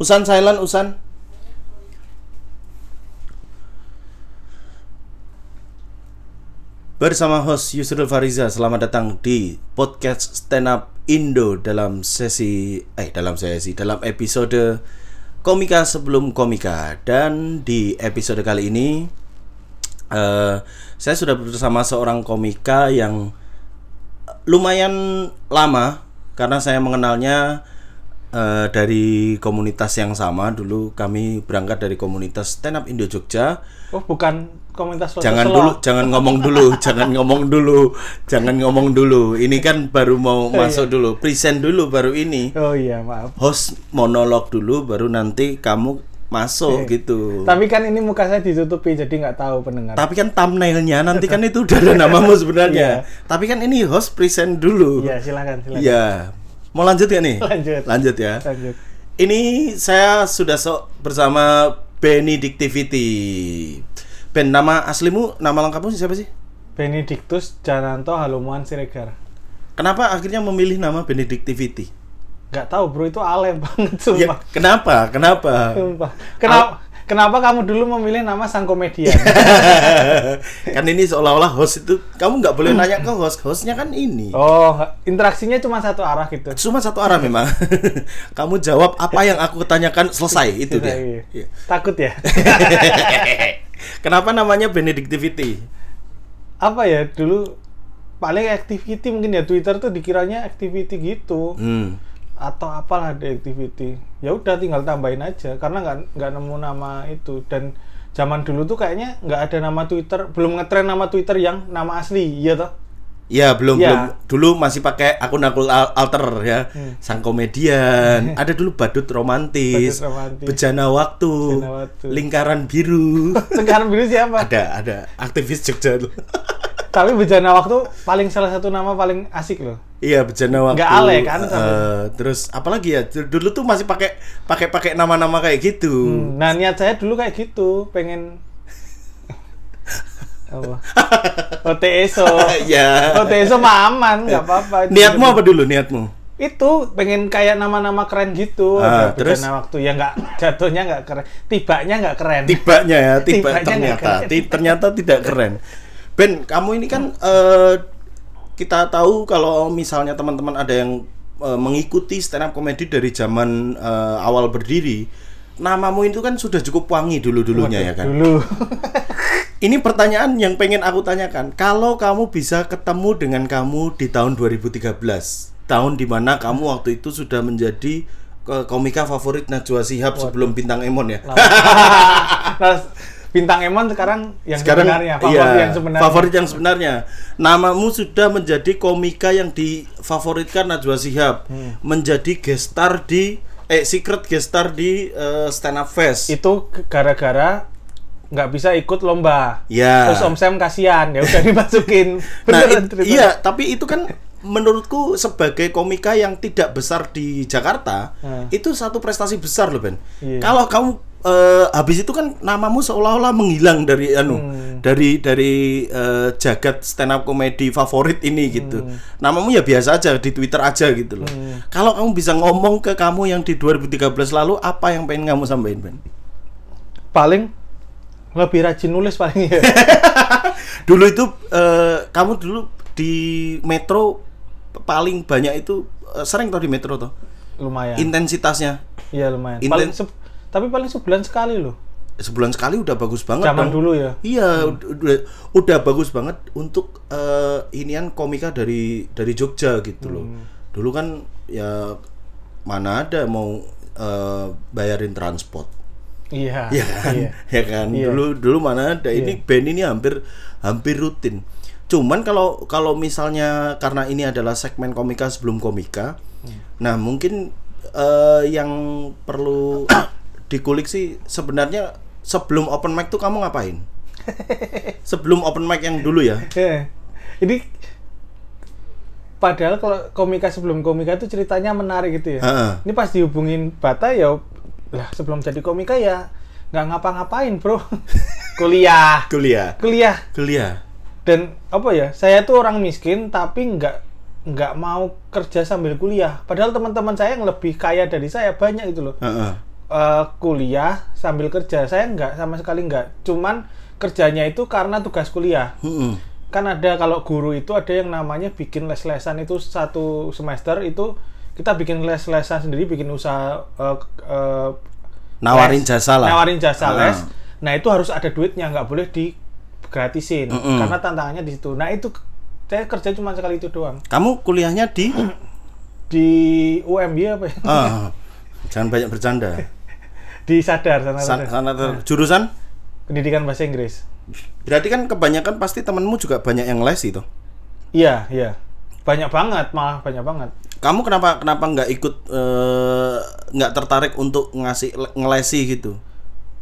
Usan silent Usan. Bersama host Yusril Fariza, selamat datang di podcast Stand Up Indo dalam sesi eh dalam sesi dalam episode komika sebelum komika dan di episode kali ini eh saya sudah bersama seorang komika yang lumayan lama karena saya mengenalnya eh, dari komunitas yang sama dulu kami berangkat dari komunitas Stand Up Indo Jogja Oh, bukan komunitas jangan selo. dulu jangan ngomong dulu jangan ngomong dulu jangan ngomong dulu ini kan baru mau masuk dulu present dulu baru ini Oh iya, maaf. host monolog dulu baru nanti kamu masuk gitu Tapi kan ini muka saya ditutupi jadi nggak tahu pendengar. tapi kan thumbnailnya nanti kan itu udah ada namamu sebenarnya tapi kan ini host present dulu Iya, silakan, silakan. Iya. Mau lanjut ya nih Lanjut. lanjut ya Lanjut. ini saya sudah sok bersama Benedictivity. Ben, nama aslimu, nama lengkapmu siapa sih? Benedictus Jananto Halumuan Siregar. Kenapa akhirnya memilih nama Benedictivity? Nggak tahu, Bro, itu alay banget Ya, sumpah. kenapa? Kenapa? Sumpah. Kenapa kenapa kamu dulu memilih nama sang komedian? kan ini seolah-olah host itu kamu nggak boleh nanya ke host, hostnya kan ini. oh, interaksinya cuma satu arah gitu. Cuma satu arah memang. kamu jawab apa yang aku tanyakan selesai itu dia. Iya. Iya. Takut ya? Kenapa namanya Benedictivity? Apa ya, dulu paling activity mungkin ya Twitter tuh dikiranya activity gitu. Hmm. Atau apalah di activity. Ya udah tinggal tambahin aja karena nggak nggak nemu nama itu. Dan zaman dulu tuh kayaknya nggak ada nama Twitter belum ngetren nama Twitter yang nama asli iya toh? Ya belum Ya. belum. Dulu masih pakai akun akun al- alter ya. Hmm. sang komedian. Ada dulu badut romantis, Badut romantis. bejana waktu, Bejana waktu. lingkaran biru. Sekarang biru siapa? Ada ada. Aktivis Jogja tapi bejana waktu paling salah satu nama paling asik loh. Iya bejana waktu. Nggak alay kan, Eh, sampai- terus apalagi ya? Dulu tuh masih pakai pakai pakai nama-nama kayak gitu. Hmm, nah niat saya dulu kayak gitu pengen apa? OTSO ya OTSO mah aman nggak apa-apa. Niatmu apa dulu niatmu? Itu pengen kayak nama-nama keren gitu. Ah, terus? waktu ya nggak jatuhnya nggak keren. Tibanya nggak keren. Tibanya ya tiba Tibanya ternyata. keren. Ternyata tidak keren Ben kamu ini kan eh, kita tahu kalau misalnya teman-teman ada yang eh, mengikuti stand up comedy dari zaman eh, awal berdiri namamu itu kan sudah cukup wangi dulu dulunya ya kan? dulu. Ini pertanyaan yang pengen aku tanyakan. Kalau kamu bisa ketemu dengan kamu di tahun 2013 tahun di mana kamu waktu itu sudah menjadi komika favorit Najwa Shihab sebelum bintang Emon ya bintang Emon sekarang yang sekarang sebenarnya favorit iya, yang sebenarnya. favorit yang sebenarnya. Namamu sudah menjadi komika yang difavoritkan Najwa Shihab. Hmm. menjadi gestar di eh secret gestar di eh, stand up fest. Itu gara-gara nggak bisa ikut lomba. Ya terus Om Sam kasihan ya udah dimasukin. Nah it- iya tapi itu kan menurutku sebagai komika yang tidak besar di Jakarta Hmm. itu satu prestasi besar loh Ben. Iya. kalau kamu eh, habis itu kan namamu seolah-olah menghilang dari anu Hmm. dari dari eh, jagat stand up comedy favorit ini gitu. Hmm. namamu ya biasa aja di Twitter aja gitu loh. Kalau kamu bisa ngomong ke kamu yang di 2013 lalu apa yang pengen kamu sampaikan Ben? Paling lebih rajin nulis paling ya. Dulu itu eh, kamu dulu di metro paling banyak itu eh, sering tau di metro tuh lumayan. Intensitasnya? Iya lumayan. Inten- paling tapi paling sebulan sekali loh. Sebulan sekali udah bagus banget zaman dong. dulu ya? Iya ud- udah udah bagus banget untuk eh, inian komika dari dari Jogja gitu loh. Hmm. dulu kan ya mana ada mau eh, bayarin transport. Iya. Ya kan? Iya. ya kan? Iya. dulu dulu mana ada. Ini band ini hampir hampir rutin. Cuman kalau kalau misalnya karena ini adalah segmen komika sebelum komika Hmm. nah mungkin eh, yang perlu dikulik sih sebenarnya sebelum open mic tuh kamu ngapain sebelum open mic yang dulu ya Ini padahal kalau komika sebelum komika itu ceritanya menarik gitu ya. Heeh. Ini pas dihubungin Bata ya lah sebelum jadi komika ya nggak ngapa-ngapain bro. Kuliah, kuliah kuliah kuliah dan apa ya? Saya tuh orang miskin tapi nggak nggak mau kerja sambil kuliah. Padahal teman-teman saya yang lebih kaya dari saya banyak itu loh. Heeh. Eh, kuliah sambil kerja. Saya nggak sama sekali nggak. Cuman kerjanya itu karena tugas kuliah. Mm-mm. Kan ada kalau guru itu ada yang namanya bikin les-lesan itu satu semester itu kita bikin les-lesan sendiri, bikin usaha eh, eh, Nawarin les. jasa lah. Nawarin jasa Ah. les. Nah, itu harus ada duitnya, nggak boleh di gratisin Mm-mm. karena tantangannya di situ. Nah, itu saya kerja cuma sekali itu doang. Kamu kuliahnya di Di UMB apa ya? Ah, jangan banyak bercanda. Di Sadar sana, San- sana ter- jurusan? Pendidikan bahasa Inggris. Berarti kan kebanyakan pasti temenmu juga banyak yang les itu. Iya, iya. Banyak banget, malah banyak banget. Kamu kenapa kenapa nggak ikut eh, nggak tertarik untuk ngasih le- ngelesi gitu?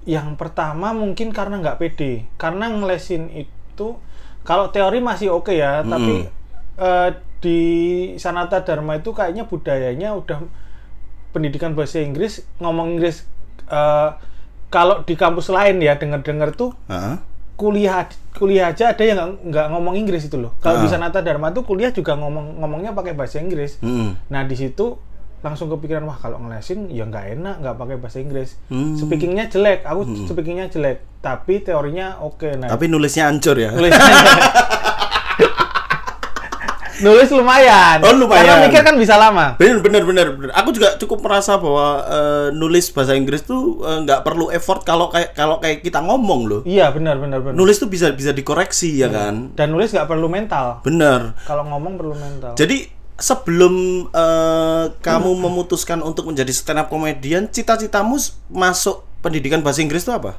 Yang pertama mungkin karena nggak pede. Karena ngelesin itu kalau teori masih oke ya, tapi eh, di Sanata Dharma itu kayaknya budayanya udah pendidikan bahasa Inggris ngomong Inggris eh, kalau di kampus lain ya dengar-dengar tuh Heeh. kuliah kuliah aja ada yang nggak- ngomong Inggris itu loh. Kalau di Ah. Sanata Dharma tuh kuliah juga ngomong ngomongnya pakai bahasa Inggris. Mm-mm. Nah di situ langsung kepikiran wah kalau ngelesin ya nggak enak nggak pakai bahasa Inggris. Hmm. Speakingnya jelek, aku speakingnya jelek, tapi teorinya oke. Nah Tapi nulisnya hancur ya. nulis nulis lumayan. Oh, lumayan. Karena mikir kan bisa lama. Bener bener bener bener. Aku juga cukup merasa bahwa eh, nulis bahasa Inggris tuh eh, nggak perlu effort kalau kayak kalau kayak kita ngomong loh. Iya benar benar benar. Nulis tuh bisa bisa dikoreksi ya kan. Dan nulis nggak perlu mental. Bener. Kalau ngomong perlu mental. Jadi sebelum eh, kamu memutuskan untuk menjadi stand up comedian, cita-citamu masuk pendidikan bahasa Inggris itu apa?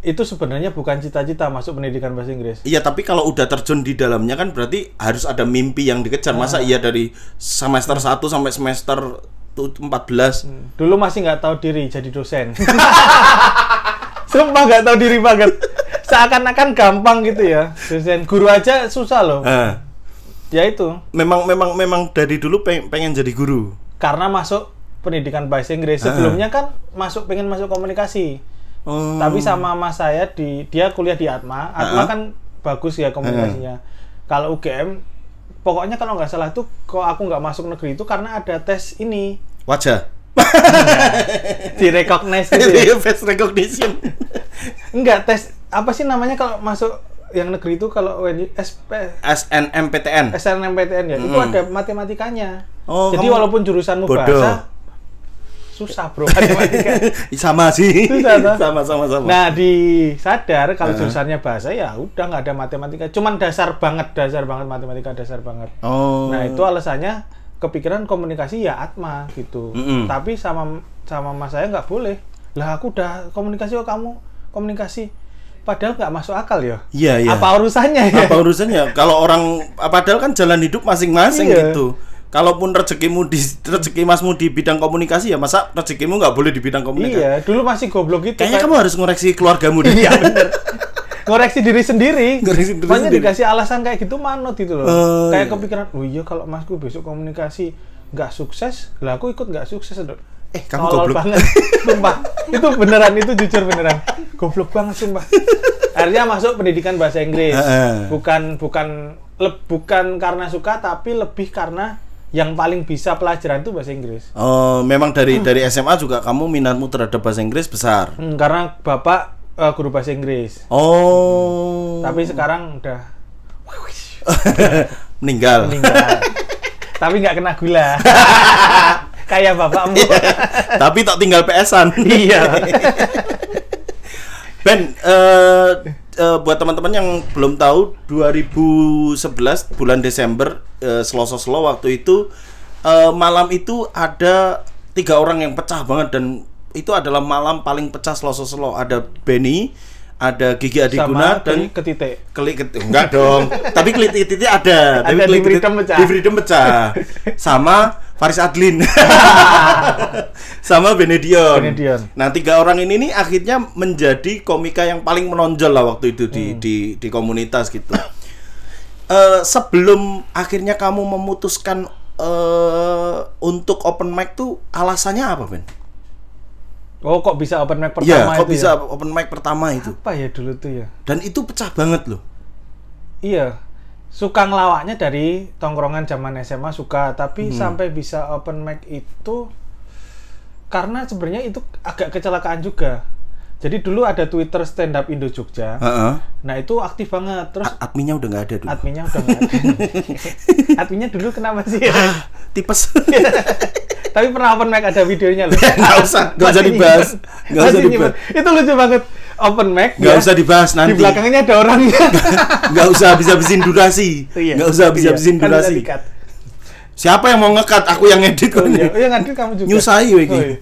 Itu sebenarnya bukan cita-cita masuk pendidikan bahasa Inggris. Iya, tapi kalau udah terjun di dalamnya kan berarti harus ada mimpi yang dikejar. Masa iya dari semester 1 sampai semester tu- 14? Dulu masih nggak tahu diri jadi dosen. Sumpah nggak tahu diri banget. Seakan-akan gampang gitu ya. Dosen guru aja susah loh. Eh, Ya itu. memang memang memang dari dulu pengen, pengen jadi guru. Karena masuk pendidikan bahasa Inggris. Sebelumnya kan masuk pengen masuk komunikasi. Oh. Tapi sama mas saya di dia kuliah di Atma. Atma Ah. kan bagus ya komunikasinya. Kalau UGM pokoknya kalau nggak salah tuh kok aku nggak masuk negeri itu karena ada tes ini wajah. di recognize gitu ya. Face recognition. Enggak, tes apa sih namanya kalau masuk yang negeri itu kalau SP SNMPTN. SNMPTN ya, itu Hmm. ada matematikanya. Oh, Jadi walaupun jurusanmu bodoh. bahasa susah, Bro, matematika. sama sih. Susah, toh? sama sama sama. nah, di sadar kalau Heeh. jurusannya bahasa ya udah nggak ada matematika, cuman dasar banget, dasar banget matematika, dasar banget. oh. Nah, itu alasannya kepikiran komunikasi ya Atma gitu. Mm-mm. Tapi sama sama mas saya nggak boleh. Lah aku udah komunikasi kok kamu komunikasi. Padahal nggak masuk akal ya. Iya, iya. Apa urusannya ya? apa urusannya kalau orang padahal kan jalan hidup masing-masing Iya. gitu kalaupun rezekimu di rezeki masmu di bidang komunikasi ya masa rezekimu nggak boleh di bidang komunikasi Iya, dulu masih goblok gitu. kayaknya kan. kamu harus ngoreksi keluargamu deh Iya bener. Ngoreksi diri sendiri. Ngoreksi diri Makanya sendiri. dikasih alasan kayak gitu manut gitu loh. Oh, kayak iya. kepikiran, oh iya kalau masku besok komunikasi nggak sukses, lah aku ikut nggak sukses dong. Eh, kamu Tolol goblok. banget. sumpah. Itu beneran itu jujur beneran. Goblok banget sumpah. Akhirnya masuk pendidikan bahasa Inggris. Heeh. Bukan bukan le- bukan karena suka tapi lebih karena yang paling bisa pelajaran itu bahasa Inggris. oh memang dari dari SMA juga kamu minatmu terhadap bahasa Inggris besar Hmm, karena bapak eh, guru bahasa Inggris. oh Tapi sekarang udah meninggal meninggal. Tapi nggak kena gula. Kayak bapakmu. tapi tak tinggal PS-an iya. Ben, eh, eh, buat teman-teman yang belum tahu, 2011 bulan Desember, eh, Selasa Selo waktu itu eh, malam itu ada tiga orang yang pecah banget dan itu adalah malam paling pecah Selasa Selo. Ada Benny, ada Gigi Adiguna Sama dan ke titik. Klik ket- enggak dong. Tapi klik titik ada. Tapi Ada di klik Freedom pecah. Di Freedom pecah. Sama Faris Adlin. Sama Benedion. Benedion. Nah, tiga orang ini nih akhirnya menjadi komika yang paling menonjol lah waktu itu di Hmm. di di komunitas gitu. Eh, sebelum akhirnya kamu memutuskan eh untuk open mic tuh alasannya apa, Ben? Oh, kok bisa open mic Iya, pertama kok itu bisa ya? open mic pertama itu? Apa ya dulu tuh ya? Dan itu pecah banget loh. Iya. Suka ngelawaknya dari tongkrongan zaman SMA suka, Hmm. tapi sampai bisa open mic itu karena sebenarnya itu agak kecelakaan juga. Jadi dulu ada Twitter stand up Indo Jogja. Heeh. Nah itu aktif banget. Terus A- Adminnya udah nggak ada dulu. adminnya udah nggak ada. adminnya dulu kenapa sih? Tipes. Tapi pernah open mic ada videonya loh. Nggak usah, nggak usah dibahas. Nggak usah dibahas. Itu lucu banget. Open mic. Nggak ya. usah dibahas nanti. Di belakangnya ada orangnya. Nggak usah habis-habisin durasi. Iya. Nggak usah habis-habisin Iya, bisa durasi. di-cut. Siapa yang mau ngekat? Aku yang edit Oh, kok iya. ini. Oh, iya, kamu juga. Nyusahi Oh, iki. iya.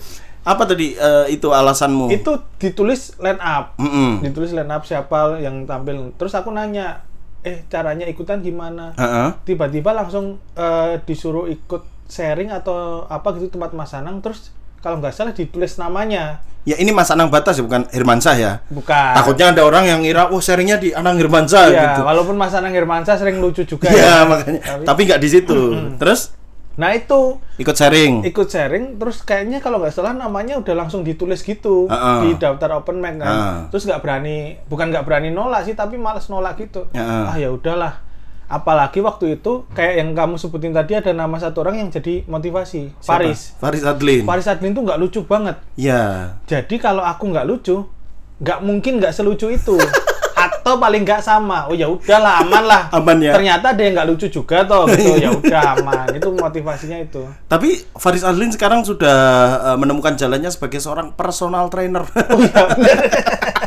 Apa tadi eh, itu alasanmu? Itu ditulis line up. Mm-mm. Ditulis line up siapa yang tampil. Terus aku nanya, eh caranya ikutan gimana? Heeh. Tiba-tiba langsung eh, disuruh ikut sharing atau apa gitu tempat Mas Anang. Terus kalau nggak salah ditulis namanya. Ya ini Mas Anang Batas ya bukan Hermansyah ya. Bukan. Takutnya ada orang yang ngira, oh sharingnya di Anang Hermansyah Iya, gitu. walaupun Mas Anang Hermansyah sering lucu juga Iya ya. makanya. Tapi- Tapi nggak di situ. Terus Nah itu ikut sharing. ikut sharing, terus kayaknya kalau nggak salah namanya udah langsung ditulis gitu Heeh. di daftar open mic kan. Heeh. Terus nggak berani, bukan nggak berani nolak sih, tapi males nolak gitu. Heeh. Ah ya udahlah. Apalagi waktu itu kayak yang kamu sebutin tadi ada nama satu orang yang jadi motivasi, Siapa? Paris. Faris Adlin. Paris Adlin tuh nggak lucu banget. Ya. Jadi kalau aku nggak lucu, nggak mungkin nggak selucu itu. Atau paling nggak sama. Oh ya udahlah, aman lah. Aman ya. Ternyata ada yang nggak lucu juga toh. Gitu. ya udah aman. Itu motivasinya itu. Tapi Faris Adlin sekarang sudah eh, menemukan jalannya sebagai seorang personal trainer. Oh iya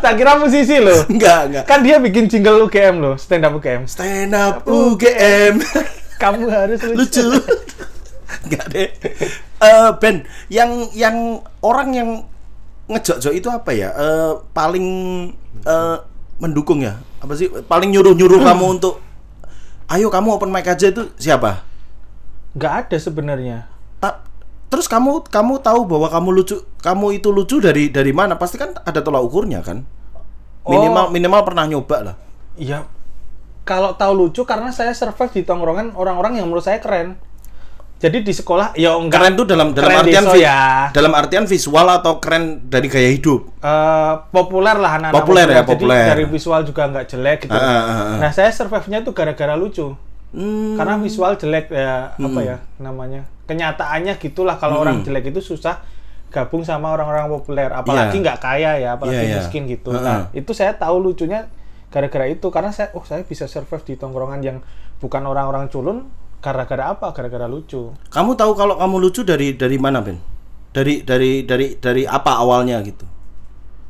tak kira musisi loh. enggak, enggak. Kan dia bikin jingle UGM loh, stand up UGM. Stand up UGM. Kamu harus lucu. Lucu. Enggak deh. Eh Ben, yang yang orang yang ngejok-jok itu apa ya? Eh paling eh mendukung ya? Apa sih? Paling nyuruh-nyuruh kamu untuk ayo kamu open mic aja itu siapa? Nggak ada sebenarnya. Ta- Terus kamu kamu tahu bahwa kamu lucu, kamu itu lucu dari dari mana? Pasti kan ada tolak ukurnya kan? Minimal Oh. minimal pernah nyoba lah. Iya. Kalau tahu lucu karena saya survive di tongkrongan orang-orang yang menurut saya keren. Jadi di sekolah ya enggak Keren tuh dalam dalam Keren artian deso ya. dalam artian visual atau keren dari gaya hidup. eh, populer lah anak-anak Populer ya, Jadi populer. dari visual juga nggak jelek gitu. Ah, ah, ah, ah. Nah saya survive-nya tuh gara-gara lucu. Hmm. Karena visual jelek ya apa ya namanya kenyataannya gitulah kalau orang jelek itu susah gabung sama orang-orang populer apalagi Iya. nggak kaya ya apalagi Iya, iya. miskin gitu. Heeh. Nah itu saya tahu lucunya gara-gara itu karena saya oh saya bisa survive di tongkrongan yang bukan orang-orang culun gara-gara apa? Gara-gara lucu. Kamu tahu kalau kamu lucu dari dari mana, Ben? Dari dari dari dari apa awalnya gitu?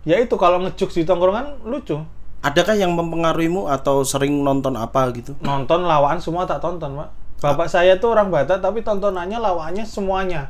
Ya itu kalau ngejuk di tongkrongan lucu. Adakah yang mempengaruhimu atau sering nonton apa gitu? nonton lawakan semua tak tonton pak bapak saya tuh orang Batak tapi tontonannya lawakannya semuanya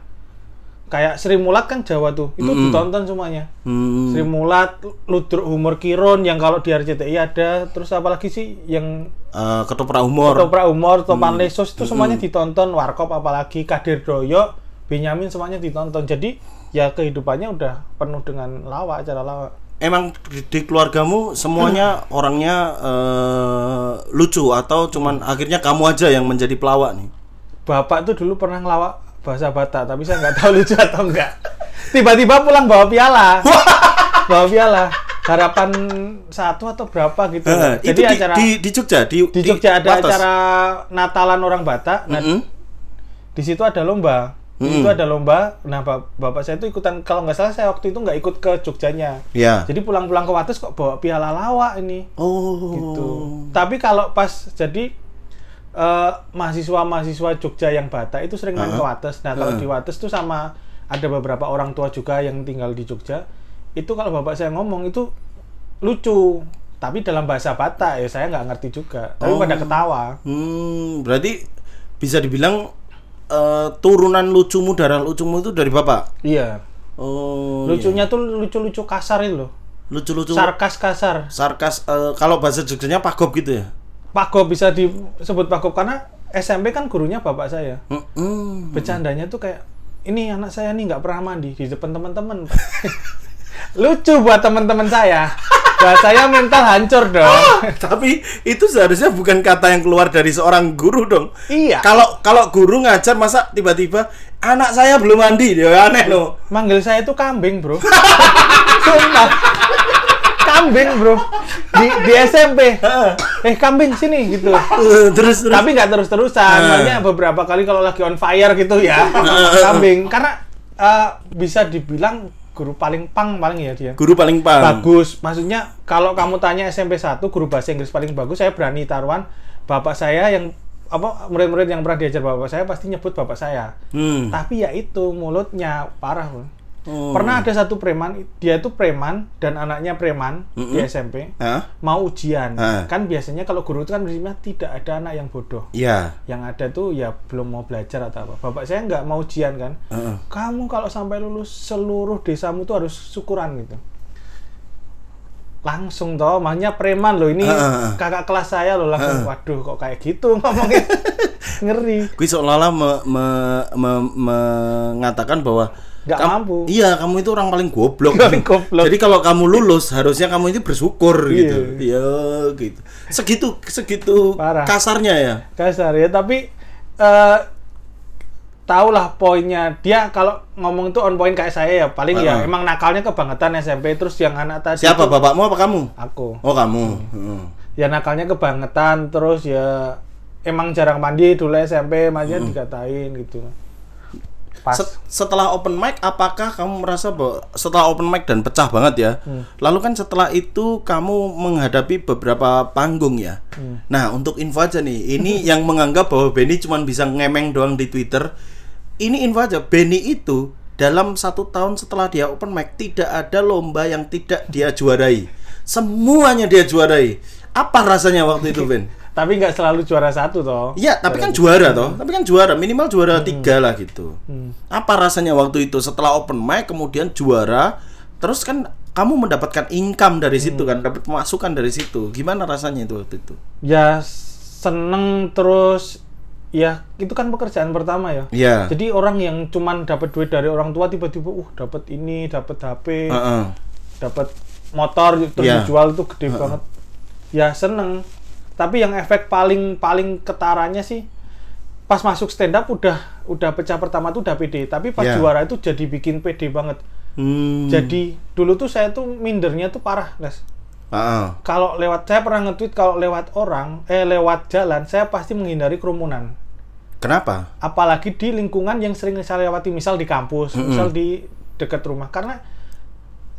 kayak Sri Mulat kan Jawa tuh. Itu ditonton semuanya. Hmm. Sri Mulat Ludruk Humor Kiron yang kalau di RCTI ada terus apalagi sih yang eh, ketoprak humor. Toprak Humor Topan Lesos itu semuanya ditonton. Warkop apalagi Kadir Doyo Benyamin semuanya ditonton. Jadi ya kehidupannya udah penuh dengan lawak acara lawak. Emang di, di keluargamu semuanya orangnya eh, lucu atau cuman akhirnya kamu aja yang menjadi pelawak nih? Bapak tuh dulu pernah ngelawak bahasa Batak, tapi saya nggak tahu lucu atau enggak. Tiba-tiba pulang bawa piala, bawa piala. Harapan satu atau berapa gitu. Eh, Jadi itu di, acara di, di Jogja di, di Jogja ada Wates. acara Natalan orang Batak. Nah, Mm-mm. di situ ada lomba. Di situ ada lomba. Nah, bap- bapak saya itu ikutan. Kalau nggak salah saya waktu itu nggak ikut ke Jogjanya. Ya. Jadi pulang-pulang ke Wates kok bawa piala lawak ini. Oh. gitu. Tapi kalau pas jadi eh, mahasiswa-mahasiswa Jogja yang Batak itu sering main ke Wates. Nah, kalau di Wates tuh sama ada beberapa orang tua juga yang tinggal di Jogja. Itu kalau bapak saya ngomong itu lucu. Tapi dalam bahasa Batak ya saya nggak ngerti juga. Tapi pada ketawa. Hmm, berarti bisa dibilang eh, turunan lucumu darah lucumu itu dari bapak. Iya. Oh. Lucunya tuh lucu-lucu kasar itu loh. Lucu-lucu. Sarkas kasar. sarkas eh, kalau bahasa Jogjanya pagop gitu ya. Pagop bisa disebut pagop karena SMP kan gurunya bapak saya. Mm-mm. bercandanya tuh kayak ini anak saya nih nggak pernah mandi di depan teman-teman lucu buat teman-teman saya buat saya mental hancur dong Tapi itu seharusnya bukan kata yang keluar dari seorang guru dong. iya Kalau kalau guru ngajar masa tiba-tiba anak saya belum mandi dia aneh loh. manggil saya tuh kambing bro sumpah kambing bro di di SMP eh kambing sini gitu terus terus. tapi nggak terus-terusan makanya beberapa kali kalau lagi on fire gitu ya kambing karena eh, bisa dibilang guru paling pang paling ya dia. Guru paling paham. Bagus. Maksudnya kalau kamu tanya SMP 1 guru bahasa Inggris paling bagus, saya berani taruhan bapak saya yang apa murid-murid yang pernah diajar bapak saya pasti nyebut bapak saya. Hmm. Tapi ya itu mulutnya parah. Bro. Oh. Pernah ada satu preman, dia itu preman dan anaknya preman di Mm-mm. SMP Hah? mau ujian. Ah. Kan biasanya kalau guru itu kan prinsipnya tidak ada anak yang bodoh. Ya. Yang ada tuh ya belum mau belajar atau apa. Bapak saya nggak mau ujian kan. Heeh. Kamu kalau sampai lulus seluruh desamu tuh harus syukuran gitu. Langsung toh, makanya preman loh ini ah, ah. kakak kelas saya loh langsung. Waduh kok kayak gitu ngomongnya ngeri. Kui seolah-olah me- me- me- mengatakan bahwa Nggak kam- mampu. Iya, kamu itu orang paling goblok. Paling goblok. Jadi kalau kamu lulus, harusnya kamu itu bersyukur Iya. gitu. Iya, gitu. Segitu segitu Parah. kasarnya ya. kasar ya tapi eh tahulah poinnya dia kalau ngomong itu on point kayak saya ya paling ya Heeh. emang nakalnya kebangetan SMP terus yang anak tadi Siapa, itu bapakmu apa kamu? aku Oh, kamu. Heeh. ya nakalnya kebangetan terus ya emang jarang mandi dulu SMP makanya dikatain gitu pas. Set- setelah open mic apakah kamu merasa bahwa setelah open mic dan pecah banget ya? Lalu kan setelah itu kamu menghadapi beberapa panggung ya? Nah untuk info aja nih ini yang menganggap bahwa Benny cuma bisa ngemeng doang di Twitter. Ini info aja Benny itu dalam satu tahun setelah dia open mic tidak ada lomba yang tidak dia juarai. Semuanya dia juarai. Apa rasanya waktu itu Ben? Tapi nggak selalu juara satu toh Iya, tapi kan juara toh. Tapi kan juara, minimal juara tiga lah gitu. Apa rasanya waktu itu setelah open mic kemudian juara, terus kan kamu mendapatkan income dari situ kan, dapat pemasukan dari situ. Gimana rasanya itu waktu itu? ya seneng terus ya itu kan pekerjaan pertama ya Iya. Jadi orang yang cuman dapat duit dari orang tua tiba-tiba uh dapat ini, dapat HP, Heeh. dapat motor terus Iya. dijual tuh gede banget. Ya seneng. Tapi yang efek paling paling ketaranya sih pas masuk stand up udah udah pecah pertama tuh udah pede, tapi pas Iya. juara itu jadi bikin pede banget. Hmm. Jadi dulu tuh saya tuh mindernya tuh parah, guys. Heeh. Kalau lewat saya pernah nge-tweet kalau lewat orang, eh lewat jalan saya pasti menghindari kerumunan. Kenapa? apalagi di lingkungan yang sering saya lewati misal di kampus misal di dekat rumah karena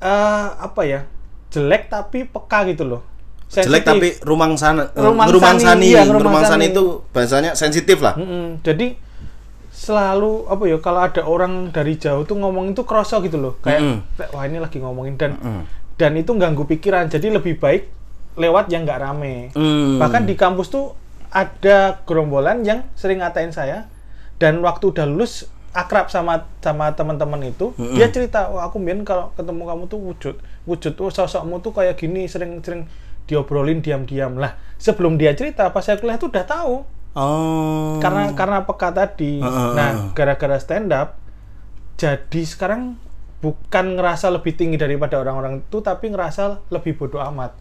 eh apa ya jelek tapi peka gitu loh Jelek Sensitif. tapi rumang sana, eh, Rumang rumang sani, sani, iya, rumang rumang sani sani. itu bahasanya sensitif lah. Mm-mm. jadi selalu apa ya kalau ada orang dari jauh tuh ngomong itu kroso gitu loh kayak Mm-mm. wah ini lagi ngomongin dan Mm. dan itu ganggu pikiran jadi lebih baik lewat yang nggak rame Hmm. bahkan di kampus tuh ada gerombolan yang sering ngatain saya dan waktu udah lulus akrab sama sama teman-teman itu dia cerita wah aku mbien kalau ketemu kamu tuh wujud wujud oh sosokmu tuh kayak gini sering-sering diobrolin diam-diam lah sebelum dia cerita pas saya kuliah tuh udah tahu Oh. karena karena peka tadi Heeh, nah gara-gara stand up jadi sekarang bukan ngerasa lebih tinggi daripada orang-orang itu tapi ngerasa lebih bodoh amat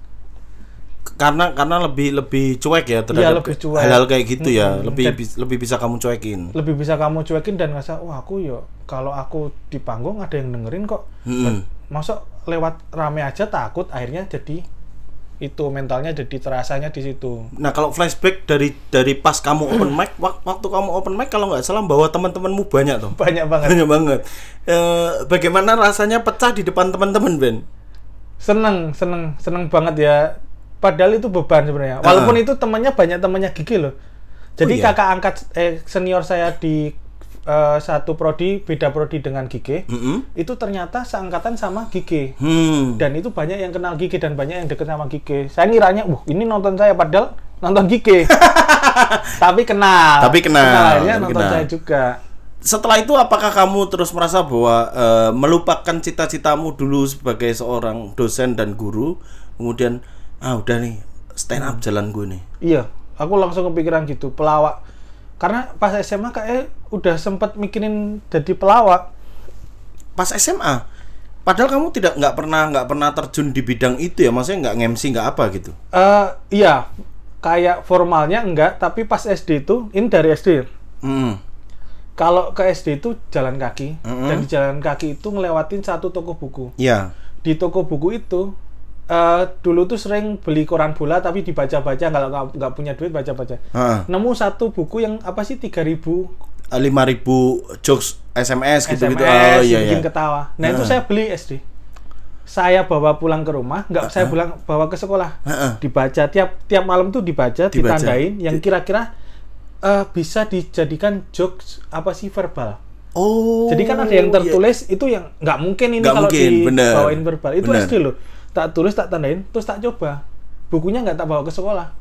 karena karena lebih lebih cuek ya terhadap Iya, lebih cuek. hal-hal kayak gitu ya Mm-mm. lebih Dan- lebih bisa kamu cuekin lebih bisa kamu cuekin dan ngerasa wah aku yo kalau aku di panggung ada yang dengerin kok Mm-mm. masuk lewat rame aja takut akhirnya jadi itu mentalnya jadi terasanya di situ. Nah kalau flashback dari dari pas kamu open mic wak- waktu kamu open mic kalau nggak salah bawa teman-temanmu banyak tuh banyak banget. Banyak banget. Eh, bagaimana rasanya pecah di depan teman-teman Ben? Seneng seneng seneng banget ya. Padahal itu beban sebenarnya. Walaupun itu temannya banyak temannya gigi loh. Jadi Oh, iya? kakak angkat eh senior saya di eh, satu prodi beda prodi dengan Gigi Mm-mm. itu ternyata seangkatan sama Gigi hmm. Dan itu banyak yang kenal Gigi dan banyak yang deket sama Gigi saya ngiranya wah ini nonton saya padahal nonton Gigi tapi kenal. Tapi kenal, akhirnya tapi nonton kenal. saya juga. Setelah itu apakah kamu terus merasa bahwa eh, melupakan cita-citamu dulu sebagai seorang dosen dan guru kemudian ah udah nih stand up jalan gue nih. Iya aku langsung kepikiran gitu. Pelawak karena pas SMA kayak udah sempet mikirin jadi pelawak. Pas SMA padahal kamu tidak nggak pernah nggak pernah terjun di bidang itu ya? Maksudnya nggak nge-MC nggak apa gitu? Eh iya. Kayak formalnya enggak tapi pas SD itu ini dari SD Hmm. kalau ke SD itu jalan kaki. Mm-mm. dan di jalan kaki itu ngelewatin satu toko buku. Ya di toko buku itu eh dulu tuh sering beli koran bola tapi dibaca-baca kalau nggak punya duit baca-baca Heeh. nemu satu buku yang apa sih 3000 eh, 5000 jokes SMS gitu-gitu. SMS oh iya bikin iya. ketawa. Nah itu Heeh. saya beli SD. Saya bawa pulang ke rumah, nggak saya pulang bawa ke sekolah. Dibaca tiap tiap malam tuh dibaca, Dibaca. ditandain yang kira-kira eh, bisa dijadikan jokes apa sih verbal. Oh. Jadi kan ada yang iya. tertulis itu yang nggak mungkin ini Nggak kalau mungkin, bener. dibawain verbal. Itu Bener. SD loh. Tak tulis, tak tandain, terus tak coba. Bukunya nggak tak bawa ke sekolah.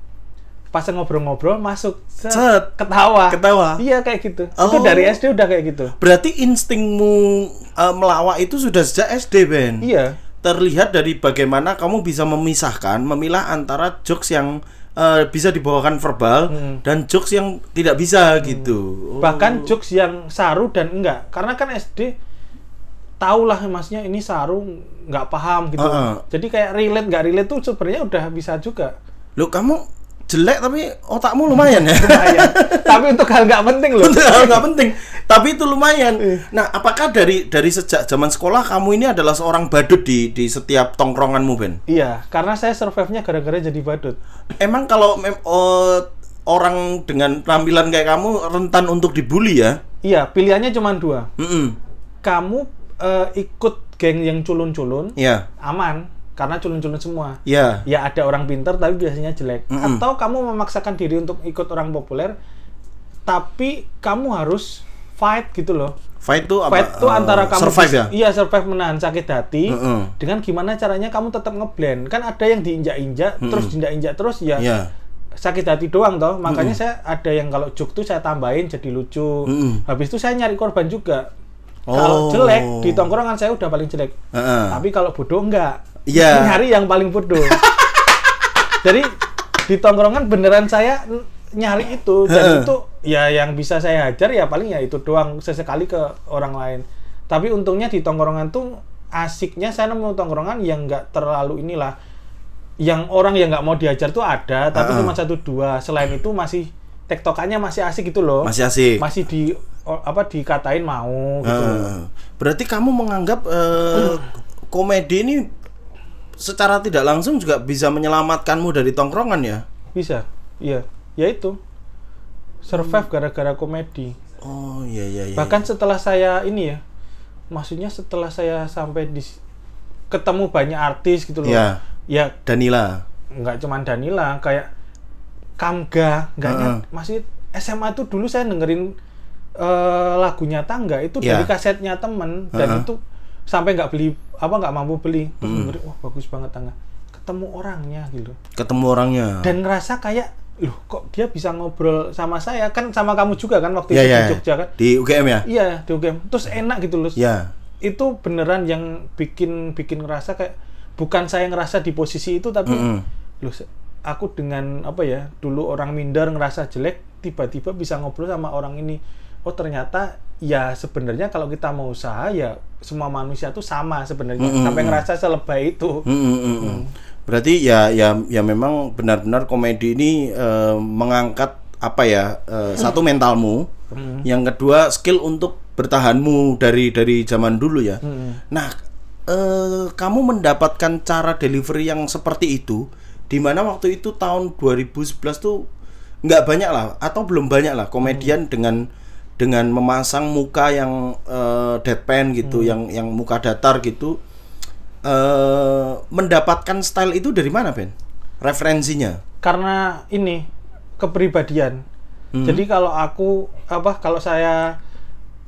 Pas ngobrol-ngobrol masuk, set, Set. ketawa. Ketawa. Iya kayak gitu. Oh. Itu dari SD udah kayak gitu. Berarti instingmu eh, melawak itu sudah sejak SD, Ben. Iya. Terlihat dari bagaimana kamu bisa memisahkan, memilah antara jokes yang eh, bisa dibawakan verbal Hmm. dan jokes yang tidak bisa gitu. Oh. bahkan jokes yang saru dan enggak karena kan SD tahulah maksudnya ini saru nggak paham gitu Heeh. jadi kayak relate nggak relate tuh sebenarnya udah bisa juga Loh, kamu jelek tapi otakmu lumayan ya. lumayan tapi untuk hal nggak penting loh Betul, nggak penting. Tapi itu lumayan. Iya. Nah, apakah dari dari sejak zaman sekolah kamu ini adalah seorang badut di di setiap tongkronganmu, Ben? iya karena saya survive-nya gara-gara jadi badut Emang kalau mem- oh, orang dengan penampilan kayak kamu rentan untuk dibully ya? iya pilihannya cuma dua Mm-mm. kamu eh, ikut geng yang culun-culun Ya, aman karena culun-culun semua ya. ya ada orang pinter tapi biasanya jelek Mm-mm. atau kamu memaksakan diri untuk ikut orang populer tapi kamu harus fight gitu loh Fight itu apa? fight itu Eh, antara kamu survive ya? iya survive menahan sakit hati Mm-mm. dengan gimana caranya kamu tetap ngeblend kan ada yang diinjak-injak terus diinjak-injak terus ya Ya. sakit hati doang toh makanya saya ada yang kalau joke tuh saya tambahin jadi lucu Mm-mm. habis itu saya nyari korban juga Oh. kalau jelek di tongkrongan saya udah paling jelek Heeh. tapi kalau bodoh enggak. Iya. Nyari yang paling bodoh. Jadi di tongkrongan beneran saya nyari itu dan itu ya yang bisa saya hajar ya paling ya itu doang sesekali ke orang lain. Tapi untungnya di tongkrongan tuh asiknya saya nemu tongkrongan yang enggak terlalu inilah yang orang yang nggak mau diajar tuh ada tapi Heeh. cuma satu dua selain itu masih tektokannya masih asik gitu loh Masih asik. masih di apa dikatain mau gitu. Eh, berarti kamu menganggap eh, komedi ini secara tidak langsung juga bisa menyelamatkanmu dari tongkrongan ya? Bisa, iya, ya itu survive gara-gara komedi. Oh iya iya iya. Bahkan setelah saya ini ya, maksudnya setelah saya sampai di ketemu banyak artis gitu loh. Iya. Ya Danila. nggak cuman Danila, kayak Kamga, nggak Heeh. nyat- masih SMA tuh dulu saya dengerin eh, lagunya Tangga itu Iya. dari kasetnya temen dan Heeh. itu sampai nggak beli apa nggak mampu beli terus dengerin wah bagus banget Tangga ketemu orangnya gitu Ketemu orangnya. dan ngerasa kayak loh kok dia bisa ngobrol sama saya kan sama kamu juga kan waktu Iya itu iya. di Jogja kan Di UGM ya? iya di UGM terus enak gitu loh Iya. itu beneran yang bikin bikin ngerasa kayak bukan saya ngerasa di posisi itu tapi Mm-mm. loh se- aku dengan apa ya dulu orang minder ngerasa jelek tiba-tiba bisa ngobrol sama orang ini oh ternyata ya sebenarnya kalau kita mau usaha ya semua manusia tuh sama sebenarnya Mm-mm. sampai ngerasa selebay itu Mm, mm, mm, mm. Berarti ya ya ya memang benar-benar komedi ini eh, mengangkat apa ya eh, satu mentalmu, Hmm. yang kedua skill untuk bertahanmu dari dari zaman dulu ya. Hmm. Nah, eh, kamu mendapatkan cara delivery yang seperti itu di mana waktu itu tahun 2011 tuh nggak banyak lah atau belum banyak lah komedian dengan dengan memasang muka yang eh, deadpan gitu, yang yang muka datar gitu eh mendapatkan style itu dari mana, Ben? Referensinya? karena ini kepribadian. Jadi kalau aku apa kalau saya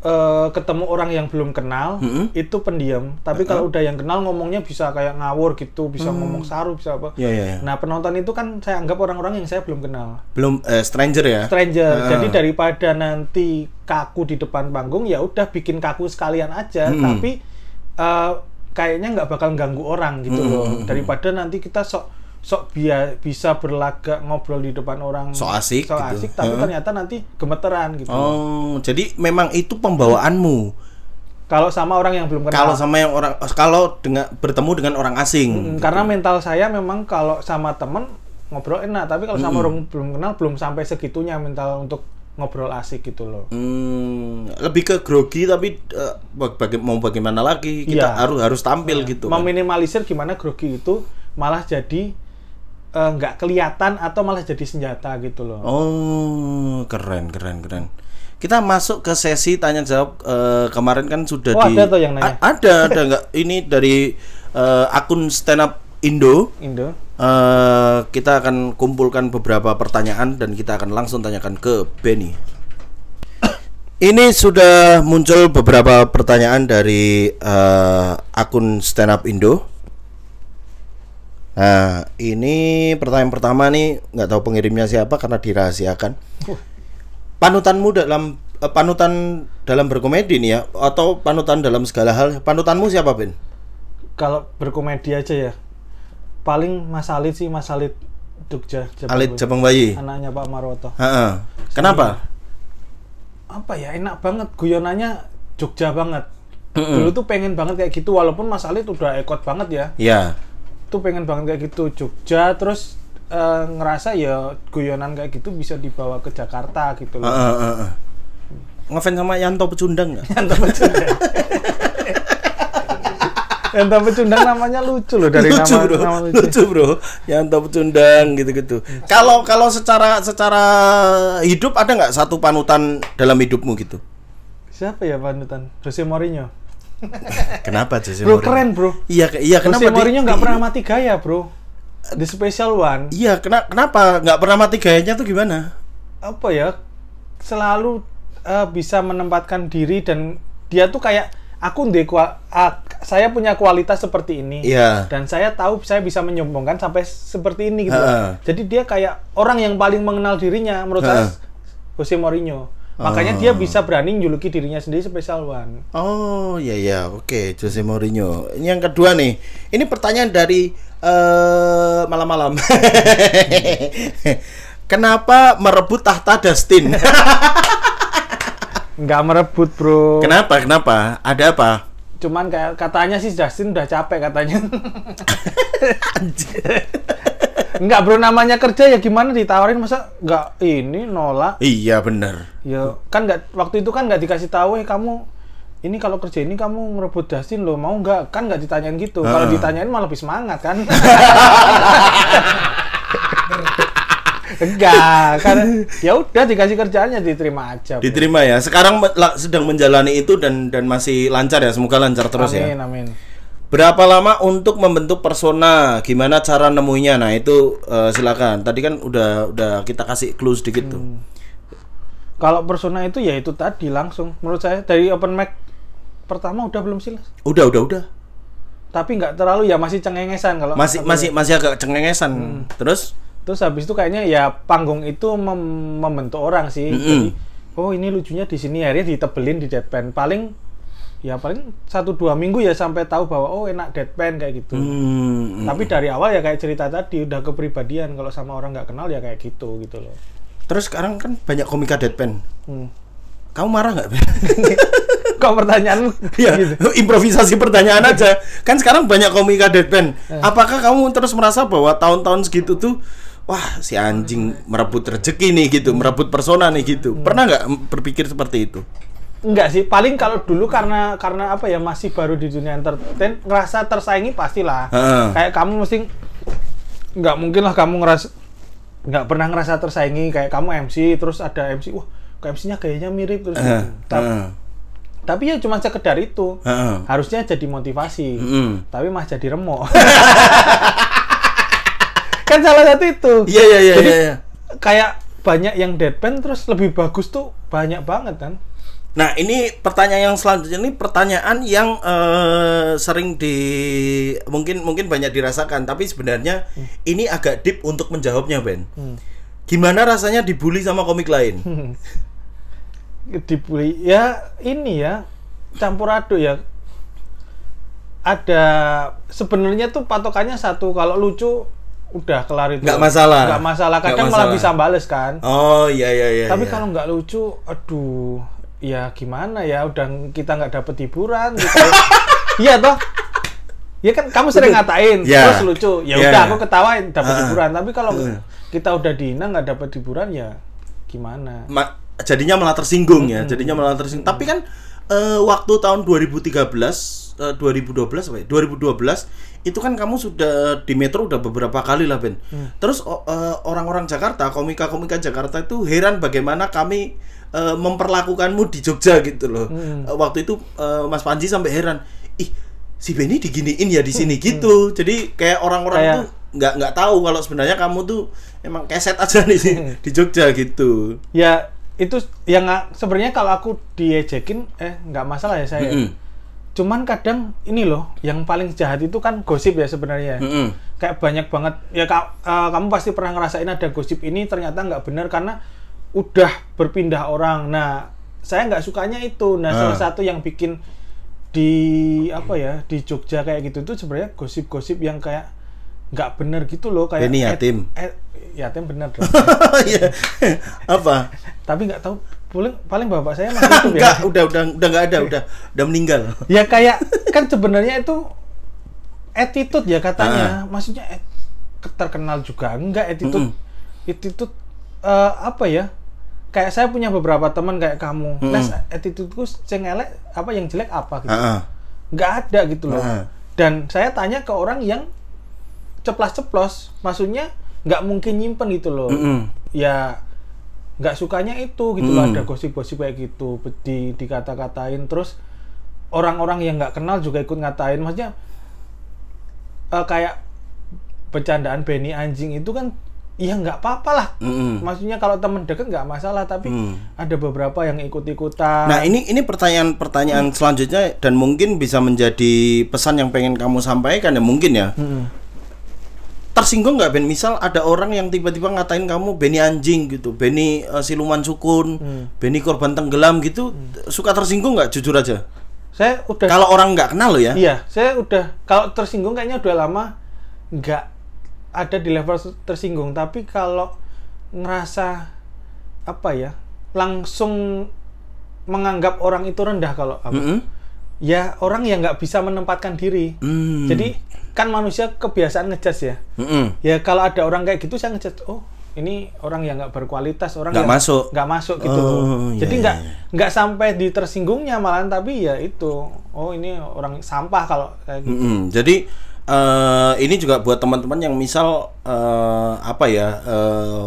eh, ketemu orang yang belum kenal Mm-mm. itu pendiam. Tapi kalau udah yang kenal ngomongnya bisa kayak ngawur gitu, bisa ngomong saru, bisa apa. Ya ya ya. Nah penonton itu kan saya anggap orang-orang yang saya belum kenal, Belum eh, stranger ya? stranger. Ah. Jadi daripada nanti kaku di depan panggung ya udah bikin kaku sekalian aja. Mm-mm. Tapi eh, kayaknya nggak bakal ganggu orang gitu loh. Mm-mm. Daripada nanti kita sok sok bia, bisa berlagak ngobrol di depan orang Sok asik sok gitu. asik, tapi Heeh. ternyata nanti gemeteran gitu. Oh, jadi memang itu pembawaanmu. Kalau sama orang yang belum kenal. Kalau sama yang orang kalau dengan bertemu dengan orang asing. Mm, Karena mental saya memang kalau sama temen ngobrol enak, tapi kalau sama orang belum kenal belum sampai segitunya mental untuk ngobrol asik gitu loh. Hmm, lebih ke grogi tapi eh, bag- baga- mau bagaimana lagi kita Iya. harus harus tampil gitu. kan. Meminimalisir gimana grogi itu malah jadi eh, nggak kelihatan atau malah jadi senjata gitu loh. Oh, keren keren keren. kita masuk ke sesi tanya jawab eh, kemarin kan sudah Oh, di ada tuh yang nanya? A- ada ada nggak ini dari eh, akun stand up Indo Indo. Eh, kita akan kumpulkan beberapa pertanyaan dan kita akan langsung tanyakan ke Benny. Ini sudah muncul beberapa pertanyaan dari eh, akun stand up Indo. Nah, ini pertanyaan pertama nih nggak tahu pengirimnya siapa karena dirahasiakan. Panutanmu dalam eh, panutan dalam berkomedi nih ya atau panutan dalam segala hal? Panutanmu siapa Ben? Kalau berkomedi aja ya. Paling Mas Alit sih, Mas Alit Jogja. Jabang Alit. Jabang Bayi. Anaknya Pak Marwoto. Heeh. Kenapa? Apa ya enak banget guyonannya Jogja banget. Dulu tuh pengen banget kayak gitu walaupun Mas Alit udah ekot banget ya. Ya. Tuh pengen banget kayak gitu Jogja terus eh, ngerasa ya guyonan kayak gitu bisa dibawa ke Jakarta gitu loh. Heeh, heeh, heeh. Ngefans sama Yanto Pecundang nggak? Yang pecundang. Yang pecundang namanya lucu loh dari lucu nama, bro, nama lucu. bro. Yanto Pecundang gitu-gitu. Kalau kalau secara secara hidup ada nggak satu panutan dalam hidupmu gitu? Siapa ya panutan? Jose Mourinho. Kenapa Jose Bro Mourinho? keren bro. Iya, iya kenapa? Jose Mourinho nggak pernah mati gaya bro. The special one. Iya, kena, kenapa nggak pernah mati gayanya tuh gimana? Apa ya? Selalu eh, bisa menempatkan diri dan dia tuh kayak aku ndek kua- ah, saya punya kualitas seperti ini. Iya. Dan saya tahu saya bisa menyombongkan sampai seperti ini gitu. Heeh. Jadi dia kayak orang yang paling mengenal dirinya menurut saya Heeh. Jose Mourinho. Makanya dia bisa berani juluki dirinya sendiri special one. Oh iya iya oke Jose Mourinho. Ini yang kedua nih. Ini pertanyaan dari eh malam-malam. Kenapa merebut tahta Dustin? Nggak merebut bro. kenapa? Kenapa? Ada apa? Cuman kayak katanya sih Justin udah capek katanya. Enggak bro namanya kerja ya gimana ditawarin masa nggak ini nolak Iya bener. ya kan nggak waktu itu kan nggak dikasih tahu eh kamu ini kalau kerja ini kamu merebut Justin loh mau nggak kan nggak ditanyain gitu kalau Heeh. ditanyain malah lebih semangat kan enggak kan ya udah dikasih kerjaannya diterima aja bro. Diterima ya. Sekarang sedang menjalani itu dan dan masih lancar ya. Semoga lancar terus amin ya. amin Berapa lama untuk membentuk persona? Gimana cara nemuinya? Nah itu eh, silakan. Tadi kan udah udah kita kasih clue sedikit tuh. Hmm. kalau persona itu ya itu tadi langsung menurut saya dari open mic pertama udah belum sih? Udah udah udah. tapi nggak terlalu ya masih cengengesan kalau Masih masih masih agak cengengesan. Hmm. Terus terus habis itu kayaknya ya panggung itu mem- membentuk orang sih Mm-mm. jadi oh ini lucunya di sini akhirnya ditebelin di deadpan paling ya paling satu dua minggu ya sampai tahu bahwa oh enak deadpan kayak gitu hmm, tapi dari awal ya kayak cerita tadi udah kepribadian kalau sama orang nggak kenal ya kayak gitu gitu loh terus sekarang kan banyak komika deadpan. hmm. Kamu marah nggak? kok pertanyaanmu Ya, gitu improvisasi pertanyaan aja. Kan sekarang banyak komika deadpan. Eh. Apakah kamu terus merasa bahwa tahun-tahun segitu tuh wah si anjing merebut rezeki nih gitu, merebut persona nih gitu. Hmm. Pernah nggak berpikir seperti itu? Enggak sih, paling kalau dulu karena karena apa ya masih baru di dunia entertain, ngerasa tersaingi pastilah. Heeh. Kayak kamu mesti nggak mungkin lah kamu ngerasa nggak pernah ngerasa tersaingi kayak kamu MC terus ada MC, wah MC-nya gayanya mirip terus. Heeh, Ta- heeh, Tapi ya cuma sekedar itu. heeh. Harusnya jadi motivasi. Mm-mm. Tapi mah jadi remuk. kan salah satu itu. Iya iya iya Jadi iya. iya. kayak banyak yang deadpan terus lebih bagus tuh banyak banget kan. Nah ini pertanyaan yang selanjutnya ini pertanyaan yang eh, sering di mungkin mungkin banyak dirasakan tapi sebenarnya ini agak deep untuk menjawabnya Ben. Hmm. Gimana rasanya dibully sama komik lain? dibully ya ini ya campur aduk ya ada sebenarnya tuh patokannya satu kalau lucu udah kelar itu Nggak masalah. nggak masalah Nggak kadang malah bisa bales kan Oh iya iya iya. tapi iya. kalau nggak lucu aduh ya gimana ya udah kita nggak dapet hiburan gitu iya toh ya kan kamu sering ngatain Ya. terus lucu ya Ya. udah aku ketawain dapat Ah. hiburan tapi kalau Ah. kita udah dihina nggak dapet hiburan ya gimana Ma- jadinya malah tersinggung ya, jadinya malah tersinggung. Tapi kan eh, waktu tahun 2013 eh, 2012 apa ya? 2012 itu kan kamu sudah di Metro udah beberapa kali lah Ben. Terus o- eh, orang-orang Jakarta, komika-komika Jakarta itu heran bagaimana kami eh, memperlakukanmu di Jogja gitu loh. Hmm. Eh, waktu itu eh, Mas Panji sampai heran, ih si Benny diginiin ya di Hmm. sini gitu. Jadi kayak orang-orang Kayak- tuh nggak nggak tahu kalau sebenarnya kamu tuh emang keset aja di sini di Jogja gitu. Ya itu yang sebenarnya kalau aku diejekin eh nggak masalah ya saya. Mm-mm. Cuman kadang ini loh yang paling jahat itu kan gosip ya sebenarnya. Mm-mm. Kayak banyak banget ya ka- eh, kamu pasti pernah ngerasain ada gosip ini ternyata nggak benar karena udah berpindah orang. Nah saya nggak sukanya itu. Nah salah Ah. satu yang bikin di apa ya di Jogja kayak gitu tuh sebenarnya gosip-gosip yang kayak nggak bener gitu loh kayak Benny et- yatim. et- yatim bener dong. Iya. Apa? tapi nggak tahu paling paling bapak saya masih hidup ya udah udah udah nggak ada, udah udah meninggal. ya kayak kan sebenarnya itu attitude ya katanya maksudnya et- terkenal juga enggak attitude Mm-mm. attitude eh, apa ya kayak saya punya beberapa teman kayak kamu Mm-mm. les attitudeku yang elek apa yang jelek apa gitu Heeh. nggak ada gitu loh Ah. dan saya tanya ke orang yang ceplas-ceplos maksudnya nggak mungkin nyimpen gitu loh Mm-mm. ya nggak sukanya itu gitu loh Hmm. ada gosip-gosip kayak gitu di dikata-katain terus orang-orang yang nggak kenal juga ikut ngatain maksudnya eh, kayak bercandaan Benny anjing itu kan ya nggak apa-apa lah Mm-mm. maksudnya kalau temen deket nggak masalah tapi Hmm. ada beberapa yang ikut-ikutan Nah ini ini pertanyaan-pertanyaan selanjutnya dan mungkin bisa menjadi pesan yang pengen kamu sampaikan ya mungkin ya. Mm-mm. Tersinggung nggak Ben? Misal ada orang yang tiba-tiba ngatain kamu Benny anjing gitu, Benny eh, siluman sukun, Hmm. Benny korban tenggelam gitu, suka tersinggung nggak? Jujur aja. saya udah Kalau orang nggak kenal lo ya. Iya, saya udah kalau tersinggung kayaknya udah lama nggak ada di level tersinggung. Tapi kalau ngerasa apa ya, langsung menganggap orang itu rendah kalau apa? Mm-mm. Ya orang yang nggak bisa menempatkan diri. Hmm. Jadi kan manusia kebiasaan ngejudge ya. Mm-mm. Ya kalau ada orang kayak gitu saya ngejudge, oh ini orang yang nggak berkualitas, orang Nggak masuk. nggak masuk gitu. Oh, iya, Jadi iya, nggak iya. nggak sampai di tersinggungnya malahan tapi ya itu, oh ini orang sampah kalau kayak gitu. Mm-mm. Jadi eh, ini juga buat teman-teman yang misal eh, apa ya eh,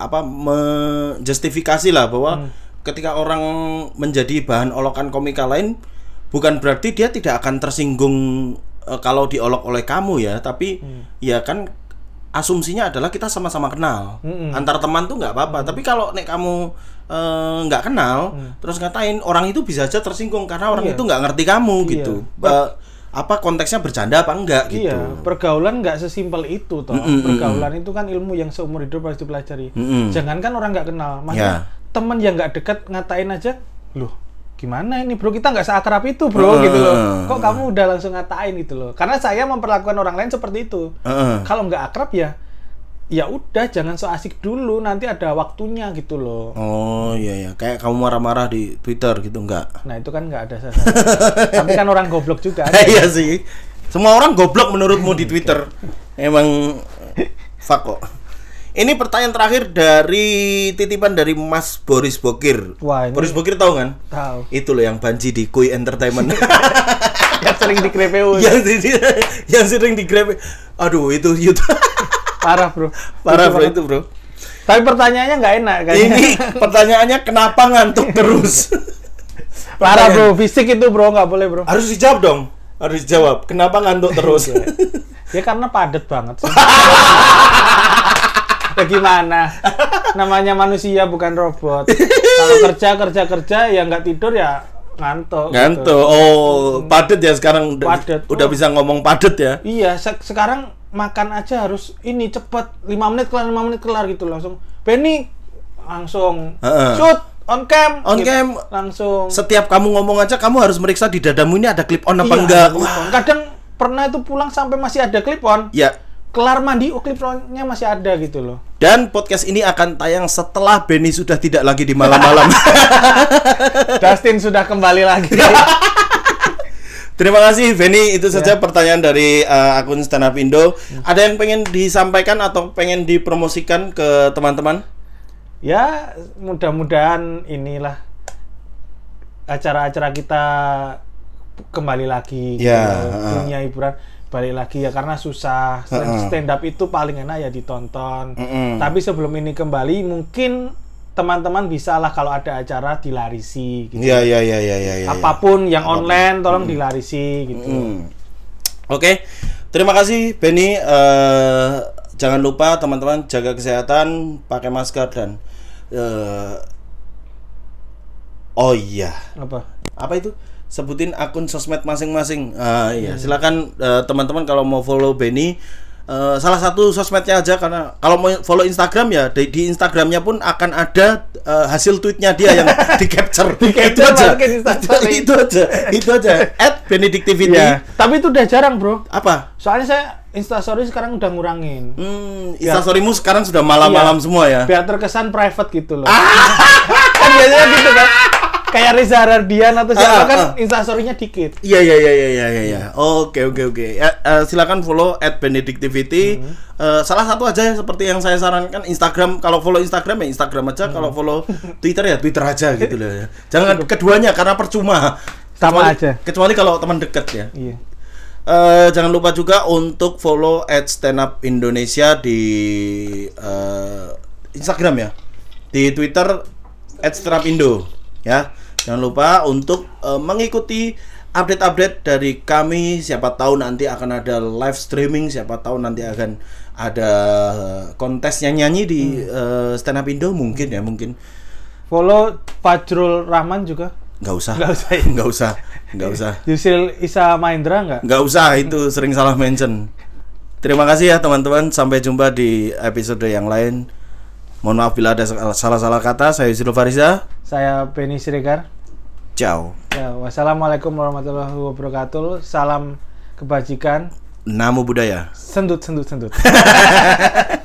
apa menjustifikasi lah bahwa ketika orang menjadi bahan olokan komika lain bukan berarti dia tidak akan tersinggung eh, kalau diolok oleh kamu ya, tapi ya kan asumsinya adalah kita sama-sama kenal Mm-mm. antar teman tuh nggak apa-apa tapi kalau nek kamu eh, nggak kenal terus ngatain orang itu bisa aja tersinggung karena orang Iya. itu nggak ngerti kamu Iya. gitu Eh, apa konteksnya bercanda apa enggak gitu Iya, pergaulan nggak sesimpel itu toh. Mm-mm, pergaulan itu kan ilmu yang seumur hidup harus dipelajari. Mm-mm. Jangankan orang nggak kenal, Ya. maksudnya temen yang nggak dekat ngatain aja, loh gimana ini bro kita nggak seakrab itu bro Heeh. gitu loh. Kok kamu udah langsung ngatain gitu loh? Karena saya memperlakukan orang lain seperti itu. Heeh. Kalau nggak akrab ya, ya udah jangan so asik dulu, nanti ada waktunya gitu loh. oh iya ya kayak kamu marah-marah di Twitter gitu enggak Nah itu kan nggak ada sasaran. Tapi kan orang goblok juga. ada. iya sih semua orang goblok menurutmu di Twitter emang kok ini pertanyaan terakhir dari titipan dari Mas Boris Bokir. Wah, ini- Boris Bokir tahu kan? Tahu. itu loh yang banji di Kui Entertainment. Yang sering di KPU. yang yang sering di Grab aduh itu YouTube Parah bro. parah bro itu bro. Tapi pertanyaannya nggak enak kayaknya. ini pertanyaannya kenapa ngantuk terus? Parah bro, fisik itu bro nggak boleh bro. harus dijawab dong. Harus dijawab kenapa ngantuk terus? Ya karena padat banget. Ya gimana? Namanya manusia bukan robot. Kalau kerja kerja kerja ya nggak tidur ya ngantuk. gitu. ngantuk oh padet ya sekarang udah, Padet. udah Oh. bisa ngomong padet ya Iya, se- sekarang makan aja harus ini cepet 5 menit kelar 5 menit kelar gitu langsung. Benny langsung Heeh. shoot on cam. On gitu. cam. langsung. setiap kamu ngomong aja kamu harus meriksa di dadamu ini ada clip on apa Iya, enggak. Kadang pernah itu pulang sampai masih ada clip on. ya Kelar mandi, oh clip onnya masih ada gitu loh. dan podcast ini akan tayang setelah Benny sudah tidak lagi di malam-malam Dustin sudah kembali lagi. terima kasih Benny itu saja Ya. pertanyaan dari uh, akun stand up Indo ada yang pengen disampaikan atau pengen dipromosikan ke teman-teman ya, mudah-mudahan inilah acara-acara kita kembali lagi gitu Ya, loh. heeh. dunia hiburan balik lagi ya karena susah stand up itu paling enak ya ditonton Mm-mm. tapi sebelum ini kembali mungkin teman-teman bisa lah kalau ada acara dilarisi gitu. Iya iya iya iya iya. iya. Apa pun yang online tolong dilarisi gitu. Hmm. Oke, terima kasih Benny. Eh, jangan lupa teman-teman jaga kesehatan, pakai masker dan eh, oh iya, Apa? apa itu? Sebutin akun sosmed masing-masing. Ah iya, silakan eh, teman-teman kalau mau follow Benny eh, salah satu sosmednya aja karena kalau mau follow Instagram ya di, di Instagramnya pun akan ada eh, hasil tweetnya dia yang di capture. itu aja. masukin Instastory. itu aja. Itu aja. At Benedictivity. Iya. Tapi itu udah jarang, Bro. Apa? Soalnya saya Instastory sekarang udah ngurangin. Hmm, Ya. instastorymu sekarang sudah malam-malam Iya. semua ya. Biar terkesan private gitu loh. kan biasanya gitu kan. Kayak Reza Rardian atau siapa Ah, kan ah. instastorynya dikit. Iya iya iya iya iya iya. Oke oke oke. Ya, eh, silakan follow at Benedictivity. Hmm. Eh, salah satu aja seperti yang saya sarankan Instagram. Kalau follow Instagram ya Instagram aja. Hmm. Kalau follow Twitter ya Twitter aja gitu loh ya. Jangan keduanya karena percuma. Sama Kecuali- aja. Kecuali kalau teman dekat ya. Iya. Eh, jangan lupa juga untuk follow at Stand Up Indonesia di eh, Instagram ya, di Twitter at Stand Up Indo ya. Jangan lupa untuk eh, mengikuti update-update dari kami. Siapa tahu nanti akan ada live streaming, siapa tahu nanti akan ada kontes nyanyi di eh, Stand Up Indo mungkin ya mungkin. Follow Fajrul Rahman juga. Nggak usah, Nggak usah ya? nggak usah, nggak usah. Yusril Isa Mahendra nggak? Nggak usah itu sering salah mention. Terima kasih ya teman-teman. Sampai jumpa di episode yang lain. Mohon maaf bila ada salah-salah kata. Saya Yusuf Fariza. Saya Benny Siregar. Ciao. Ya, wassalamualaikum warahmatullahi wabarakatuh. Salam kebajikan. Namo Buddhaya. Sendut, sendut, sendut.